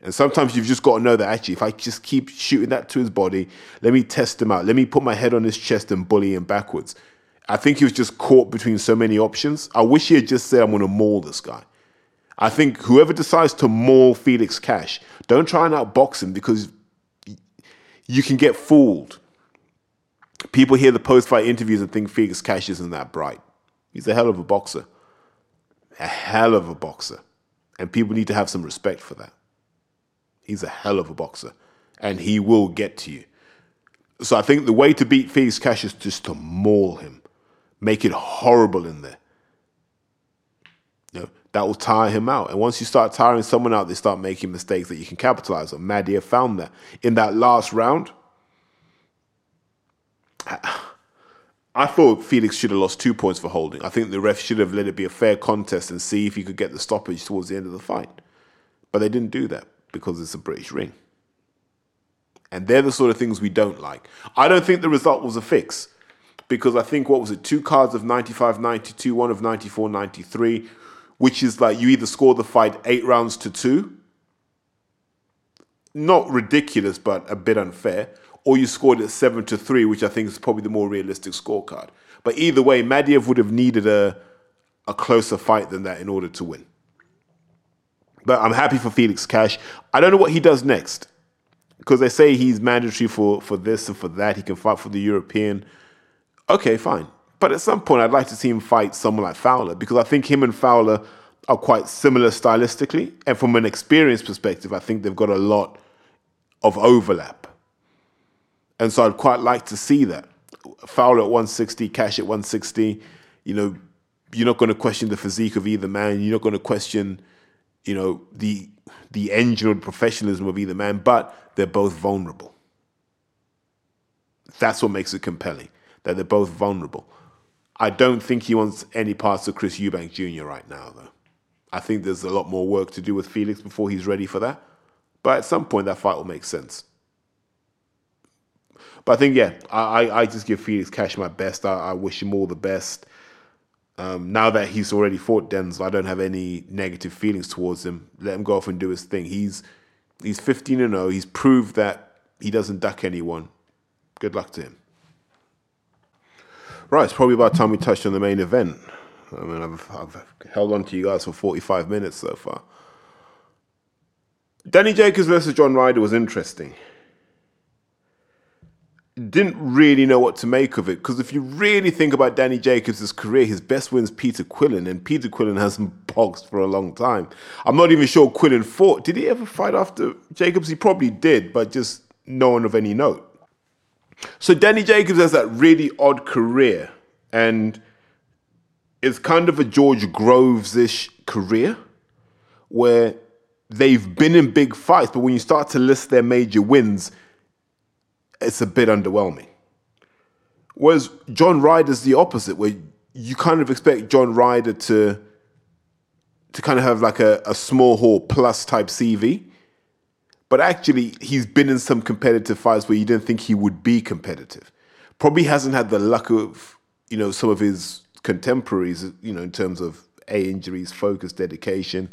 And sometimes you've just got to know that actually, if I just keep shooting that to his body, let me test him out. Let me put my head on his chest and bully him backwards. I think he was just caught between so many options. I wish he had just said, I'm going to maul this guy. I think whoever decides to maul Felix Cash, don't try and outbox him because you can get fooled. People hear the post fight interviews and think Felix Cash isn't that bright. He's a hell of a boxer. A hell of a boxer. And people need to have some respect for that. He's a hell of a boxer, and he will get to you. So I think the way to beat Felix Cash is just to maul him, make it horrible in there. That will tire him out. And once you start tiring someone out, they start making mistakes that you can capitalize on. Madiev found that in that last round. I thought Felix should have lost two points for holding. I think the ref should have let it be a fair contest and see if he could get the stoppage towards the end of the fight. But they didn't do that because it's a British ring. And they're the sort of things we don't like. I don't think the result was a fix because I think, what was it, two cards of 95 92, one of 94 93, which is like you either score the fight eight rounds to two, not ridiculous, but a bit unfair, or you scored it seven to three, which I think is probably the more realistic scorecard. But either way, Madiev would have needed a a closer fight than that in order to win. But I'm happy for Felix Cash. I don't know what he does next because they say he's mandatory for for this and for that. He can fight for the European. Okay, fine. But at some point, I'd like to see him fight someone like Fowler because I think him and Fowler are quite similar stylistically, and from an experience perspective, I think they've got a lot of overlap. And so I'd quite like to see that. Fowler at 160, Cash at 160. You know, you're not going to question the physique of either man. You're not going to question, you know, the the engine or the professionalism of either man, but they're both vulnerable. That's what makes it compelling, that they're both vulnerable. I don't think he wants any parts of Chris Eubank Jr. right now, though. I think there's a lot more work to do with Felix before he's ready for that. But at some point, that fight will make sense. But I think, yeah, I, I just give Felix Cash my best. I, I wish him all the best. Um, now that he's already fought Denzel, I don't have any negative feelings towards him. Let him go off and do his thing. He's he's 15 and 0. He's proved that he doesn't duck anyone. Good luck to him. Right, it's probably about time we touched on the main event. I mean, I've, I've held on to you guys for 45 minutes so far. Danny Jacobs versus John Ryder was interesting didn't really know what to make of it because if you really think about Danny Jacobs' career, his best win's Peter Quillin, and Peter Quillin hasn't boxed for a long time. I'm not even sure Quillin fought. Did he ever fight after Jacobs? He probably did, but just no one of any note. So Danny Jacobs has that really odd career, and it's kind of a George Groves-ish career where they've been in big fights, but when you start to list their major wins, it's a bit underwhelming. Whereas John Ryder's the opposite, where you kind of expect John Ryder to to kind of have like a, a small hall plus type CV. But actually, he's been in some competitive fights where you didn't think he would be competitive. Probably hasn't had the luck of, you know, some of his contemporaries, you know, in terms of A, injuries, focus, dedication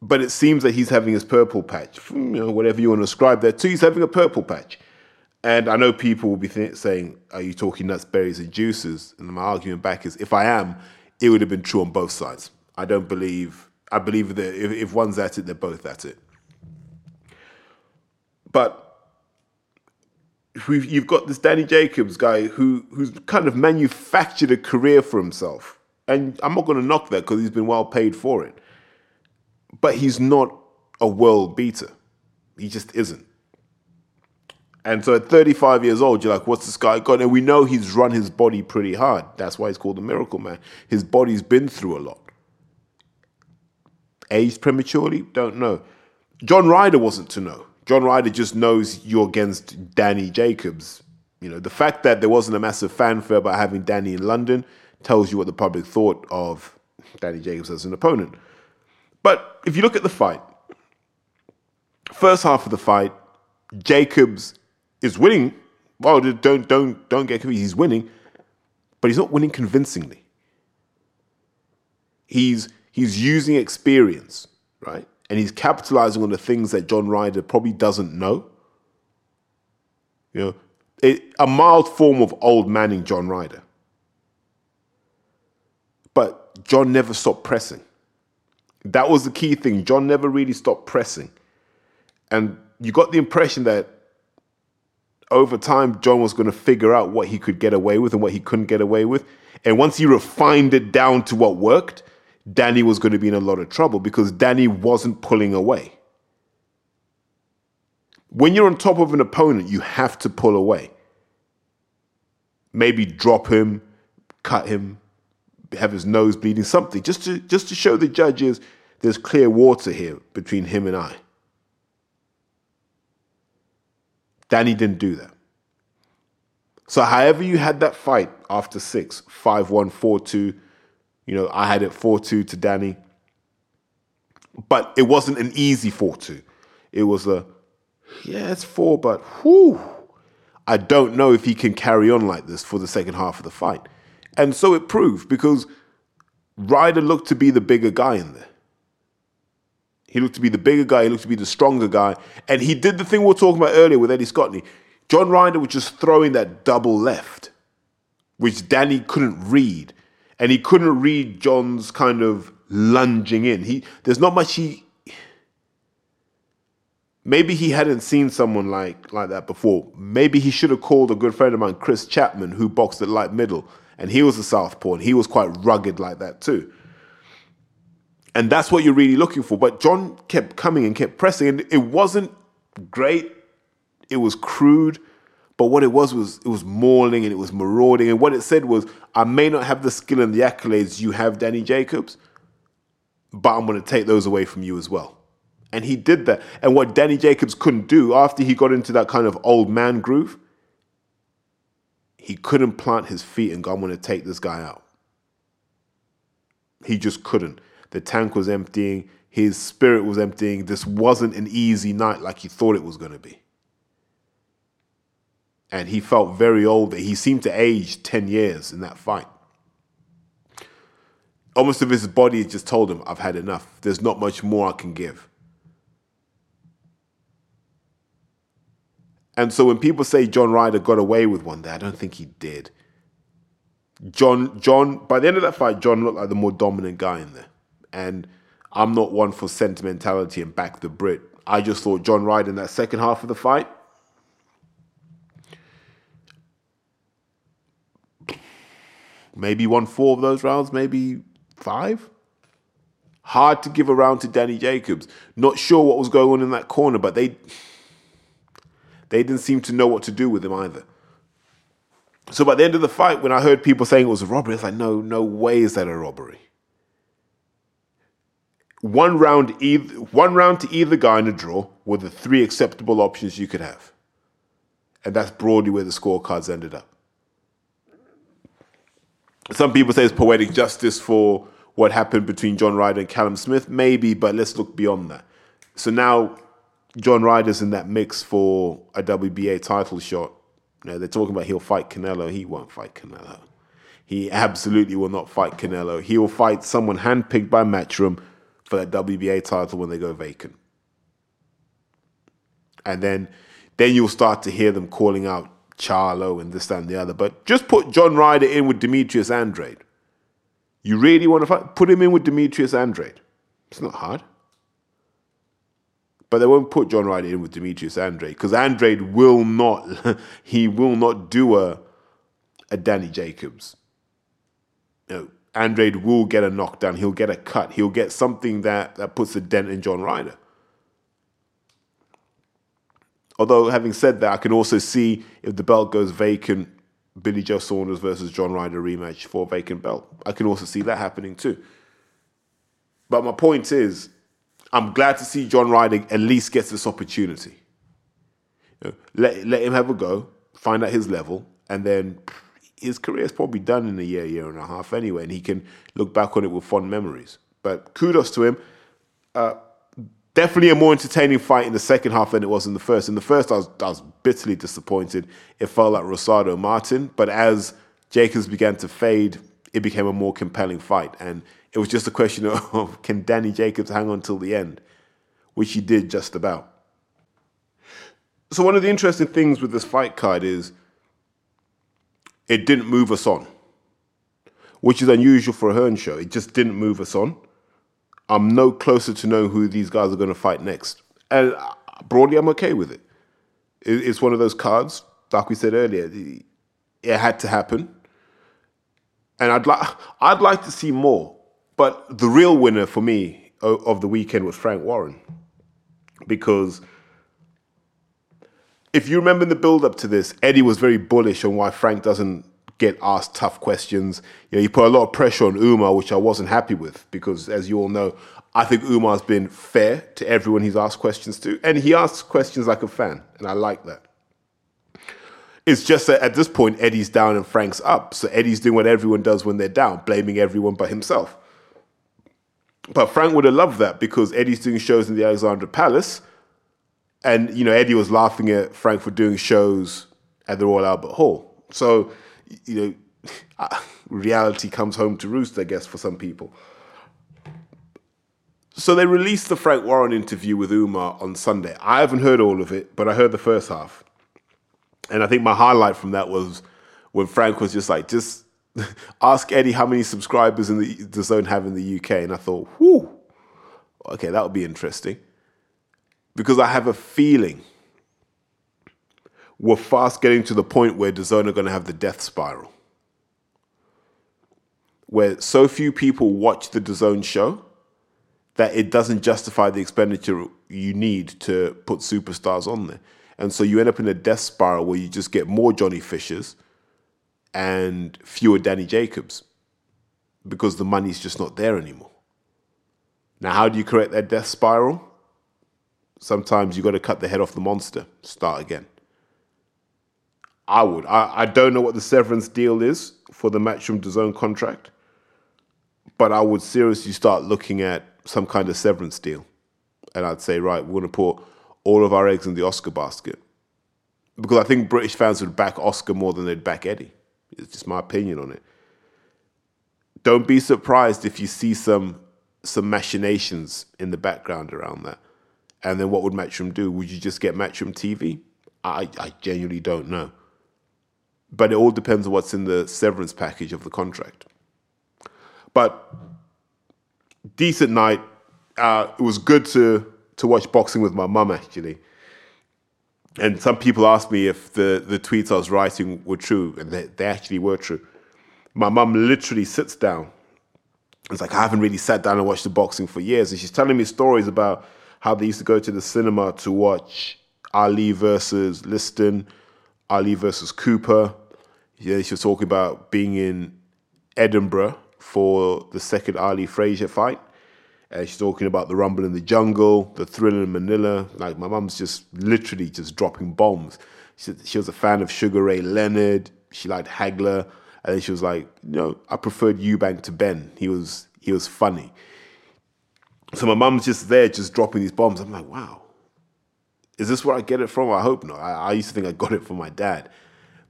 but it seems that he's having his purple patch. You know, whatever you want to ascribe that to, he's having a purple patch. And I know people will be th- saying, "Are you talking nuts, berries, and juices?" And my argument back is, if I am, it would have been true on both sides. I don't believe. I believe that if, if one's at it, they're both at it. But you've got this Danny Jacobs guy who who's kind of manufactured a career for himself, and I'm not going to knock that because he's been well paid for it but he's not a world beater. He just isn't. And so at 35 years old, you're like, what's this guy got? And we know he's run his body pretty hard. That's why he's called the Miracle Man. His body's been through a lot. Aged prematurely? Don't know. John Ryder wasn't to know. John Ryder just knows you're against Danny Jacobs. You know, the fact that there wasn't a massive fanfare about having Danny in London tells you what the public thought of Danny Jacobs as an opponent. But if you look at the fight, first half of the fight, Jacobs is winning. Well, don't don't don't get confused. He's winning, but he's not winning convincingly. He's he's using experience, right? And he's capitalizing on the things that John Ryder probably doesn't know. You know, it, a mild form of old manning John Ryder. But John never stopped pressing. That was the key thing. John never really stopped pressing. And you got the impression that over time, John was going to figure out what he could get away with and what he couldn't get away with. And once he refined it down to what worked, Danny was going to be in a lot of trouble because Danny wasn't pulling away. When you're on top of an opponent, you have to pull away. Maybe drop him, cut him, have his nose bleeding, something, just to just to show the judges there's clear water here between him and I. Danny didn't do that. So, however, you had that fight after six, 5 1, 4 2, you know, I had it 4 2 to Danny. But it wasn't an easy 4 2. It was a, yeah, it's four, but whew, I don't know if he can carry on like this for the second half of the fight. And so it proved because Ryder looked to be the bigger guy in there. He looked to be the bigger guy. He looked to be the stronger guy. And he did the thing we were talking about earlier with Ellie Scotney. John Ryder was just throwing that double left, which Danny couldn't read. And he couldn't read John's kind of lunging in. He there's not much he maybe he hadn't seen someone like like that before. Maybe he should have called a good friend of mine, Chris Chapman, who boxed at light middle, and he was a southpaw, and he was quite rugged like that too. And that's what you're really looking for. But John kept coming and kept pressing, and it wasn't great. It was crude, but what it was was it was mauling and it was marauding. And what it said was, I may not have the skill and the accolades you have, Danny Jacobs, but I'm going to take those away from you as well. And he did that. And what Danny Jacobs couldn't do after he got into that kind of old man groove, he couldn't plant his feet and go, I'm going to take this guy out. He just couldn't. The tank was emptying, his spirit was emptying. This wasn't an easy night like he thought it was going to be. And he felt very old. He seemed to age 10 years in that fight. Almost if his body just told him, I've had enough. There's not much more I can give. And so when people say John Ryder got away with one there, I don't think he did. John, John, by the end of that fight, John looked like the more dominant guy in there. And I'm not one for sentimentality and back the Brit. I just thought John Ryder in that second half of the fight, maybe won four of those rounds, maybe five. Hard to give a round to Danny Jacobs. Not sure what was going on in that corner, but they they didn't seem to know what to do with him either. So by the end of the fight, when I heard people saying it was a robbery, it's like, no, no way is that a robbery. One round, either, one round to either guy in a draw were the three acceptable options you could have. And that's broadly where the scorecards ended up. Some people say it's poetic justice for what happened between John Ryder and Callum Smith. Maybe, but let's look beyond that. So now John Ryder's in that mix for a WBA title shot. You know, they're talking about he'll fight Canelo. He won't fight Canelo. He absolutely will not fight Canelo. He will fight someone handpicked by Matchroom for that WBA title when they go vacant. And then, then you'll start to hear them calling out Charlo and this, that, and the other. But just put John Ryder in with Demetrius Andrade. You really want to fight? Put him in with Demetrius Andrade. It's not hard. But they won't put John Ryder in with Demetrius Andrade because Andrade will not, he will not do a, a Danny Jacobs. No, Andrade will get a knockdown. He'll get a cut. He'll get something that, that puts a dent in John Ryder. Although, having said that, I can also see if the belt goes vacant, Billy Joe Saunders versus John Ryder rematch for vacant belt. I can also see that happening too. But my point is, I'm glad to see John Ryder at least gets this opportunity. You know, let let him have a go, find out his level, and then his career is probably done in a year, year and a half anyway, and he can look back on it with fond memories. But kudos to him. Uh, definitely a more entertaining fight in the second half than it was in the first. In the first, I was, I was bitterly disappointed. It felt like Rosado Martin, but as Jacobs began to fade, it became a more compelling fight. And it was just a question of can Danny Jacobs hang on till the end, which he did just about. So one of the interesting things with this fight card is it didn't move us on, which is unusual for a Hearn show. It just didn't move us on. I'm no closer to know who these guys are going to fight next, and uh, broadly, I'm okay with it. It's one of those cards, like we said earlier. It had to happen, and I'd like I'd like to see more. But the real winner for me of the weekend was Frank Warren. Because if you remember the build up to this, Eddie was very bullish on why Frank doesn't get asked tough questions. You know, he put a lot of pressure on Umar, which I wasn't happy with because, as you all know, I think Umar's been fair to everyone he's asked questions to, and he asks questions like a fan, and I like that. It's just that at this point, Eddie's down and Frank's up. So Eddie's doing what everyone does when they're down, blaming everyone but himself. But Frank would have loved that because Eddie's doing shows in the Alexandra Palace. And, you know, Eddie was laughing at Frank for doing shows at the Royal Albert Hall. So, you know, reality comes home to roost, I guess, for some people. So they released the Frank Warren interview with Umar on Sunday. I haven't heard all of it, but I heard the first half. And I think my highlight from that was when Frank was just like, just ask Eddie how many subscribers in the, DAZN have in the UK. And I thought, whoo, okay, that would be interesting. Because I have a feeling we're fast getting to the point where DAZN are going to have the death spiral. Where so few people watch the DAZN show that it doesn't justify the expenditure you need to put superstars on there. And so you end up in a death spiral where you just get more Johnny Fishers and fewer Danny Jacobs because the money's just not there anymore. Now, how do you correct that death spiral? Sometimes you've got to cut the head off the monster, start again. I would. I, I don't know what the severance deal is for the Matchroom DAZN contract, but I would seriously start looking at some kind of severance deal. And I'd say, right, we're going to put all of our eggs in the Oscar basket. Because I think British fans would back Oscar more than they'd back Eddie. It's just my opinion on it. Don't be surprised if you see some some machinations in the background around that. And then what would Matchroom do? Would you just get Matchroom TV? I, I genuinely don't know. But it all depends on what's in the severance package of the contract. But decent night. Uh, it was good to to watch boxing with my mum actually. And some people asked me if the, the tweets I was writing were true, and they, they actually were true. My mum literally sits down. It's like I haven't really sat down and watched the boxing for years, and she's telling me stories about how they used to go to the cinema to watch Ali versus Liston, Ali versus Cooper. Yeah, she was talking about being in Edinburgh for the second Ali Frazier fight. She's talking about the rumble in the jungle, the thriller in Manila. Like my mum's just literally just dropping bombs. She, she was a fan of Sugar Ray Leonard. She liked Hagler, and then she was like, you know, I preferred Eubank to Benn. He was he was funny. So my mum's just there, just dropping these bombs. I'm like, wow, is this where I get it from? I hope not. I, I used to think I got it from my dad,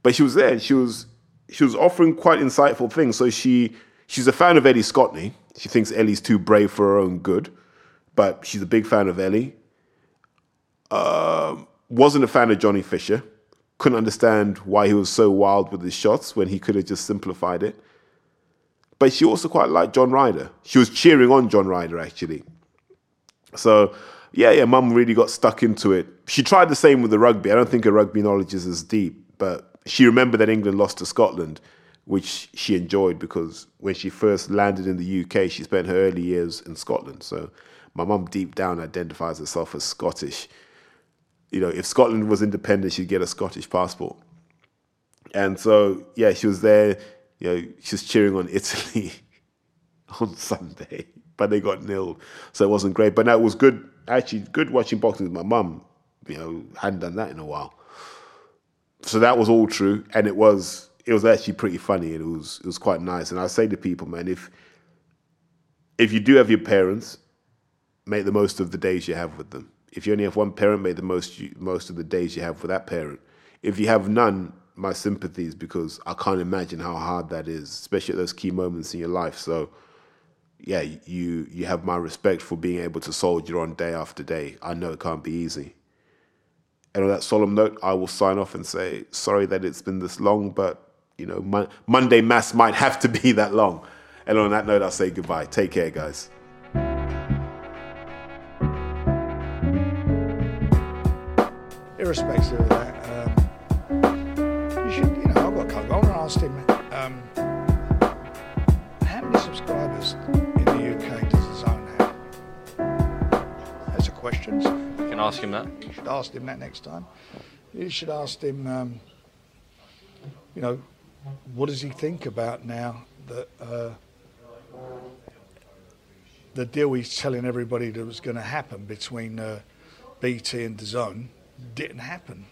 but she was there, and she was she was offering quite insightful things. So she she's a fan of Ellie Scotney. she thinks Ellie's too brave for her own good, but she's a big fan of Ellie. Um, wasn't a fan of Johnny Fisher. Couldn't understand why he was so wild with his shots when he could have just simplified it. But she also quite liked John Ryder. She was cheering on John Ryder actually. So yeah, yeah, mum really got stuck into it. She tried the same with the rugby. I don't think her rugby knowledge is as deep, but she remembered that England lost to Scotland which she enjoyed because when she first landed in the UK, she spent her early years in Scotland. So my mum deep down identifies herself as Scottish. You know, if Scotland was independent, she'd get a Scottish passport. And so, yeah, she was there. You know, she was cheering on Italy on Sunday, but they got nil, so it wasn't great. But it was good. Actually, good watching boxing with my mum. You know, hadn't done that in a while. So that was all true, and it was it was actually pretty funny and it was it was quite nice. And I say to people, man, if if you do have your parents, make the most of the days you have with them. If you only have one parent, make the most most of the days you have with that parent. If you have none, my sympathies because I can't imagine how hard that is, especially at those key moments in your life. So, yeah, you you have my respect for being able to soldier on day after day. I know it can't be easy. And on that solemn note, I will sign off and say sorry that it's been this long, but you know, Mo- Monday Mass might have to be that long. And on that note, I'll say goodbye. Take care, guys. Irrespective of that, um, you should, you know, I've got a couple. I want to him um, how many subscribers That's a question. You can ask him that. You should ask him that next time. You should ask him, um, you know, what does he think about now that uh, the deal he's telling everybody that was going to happen between uh, BT and DAZN didn't happen?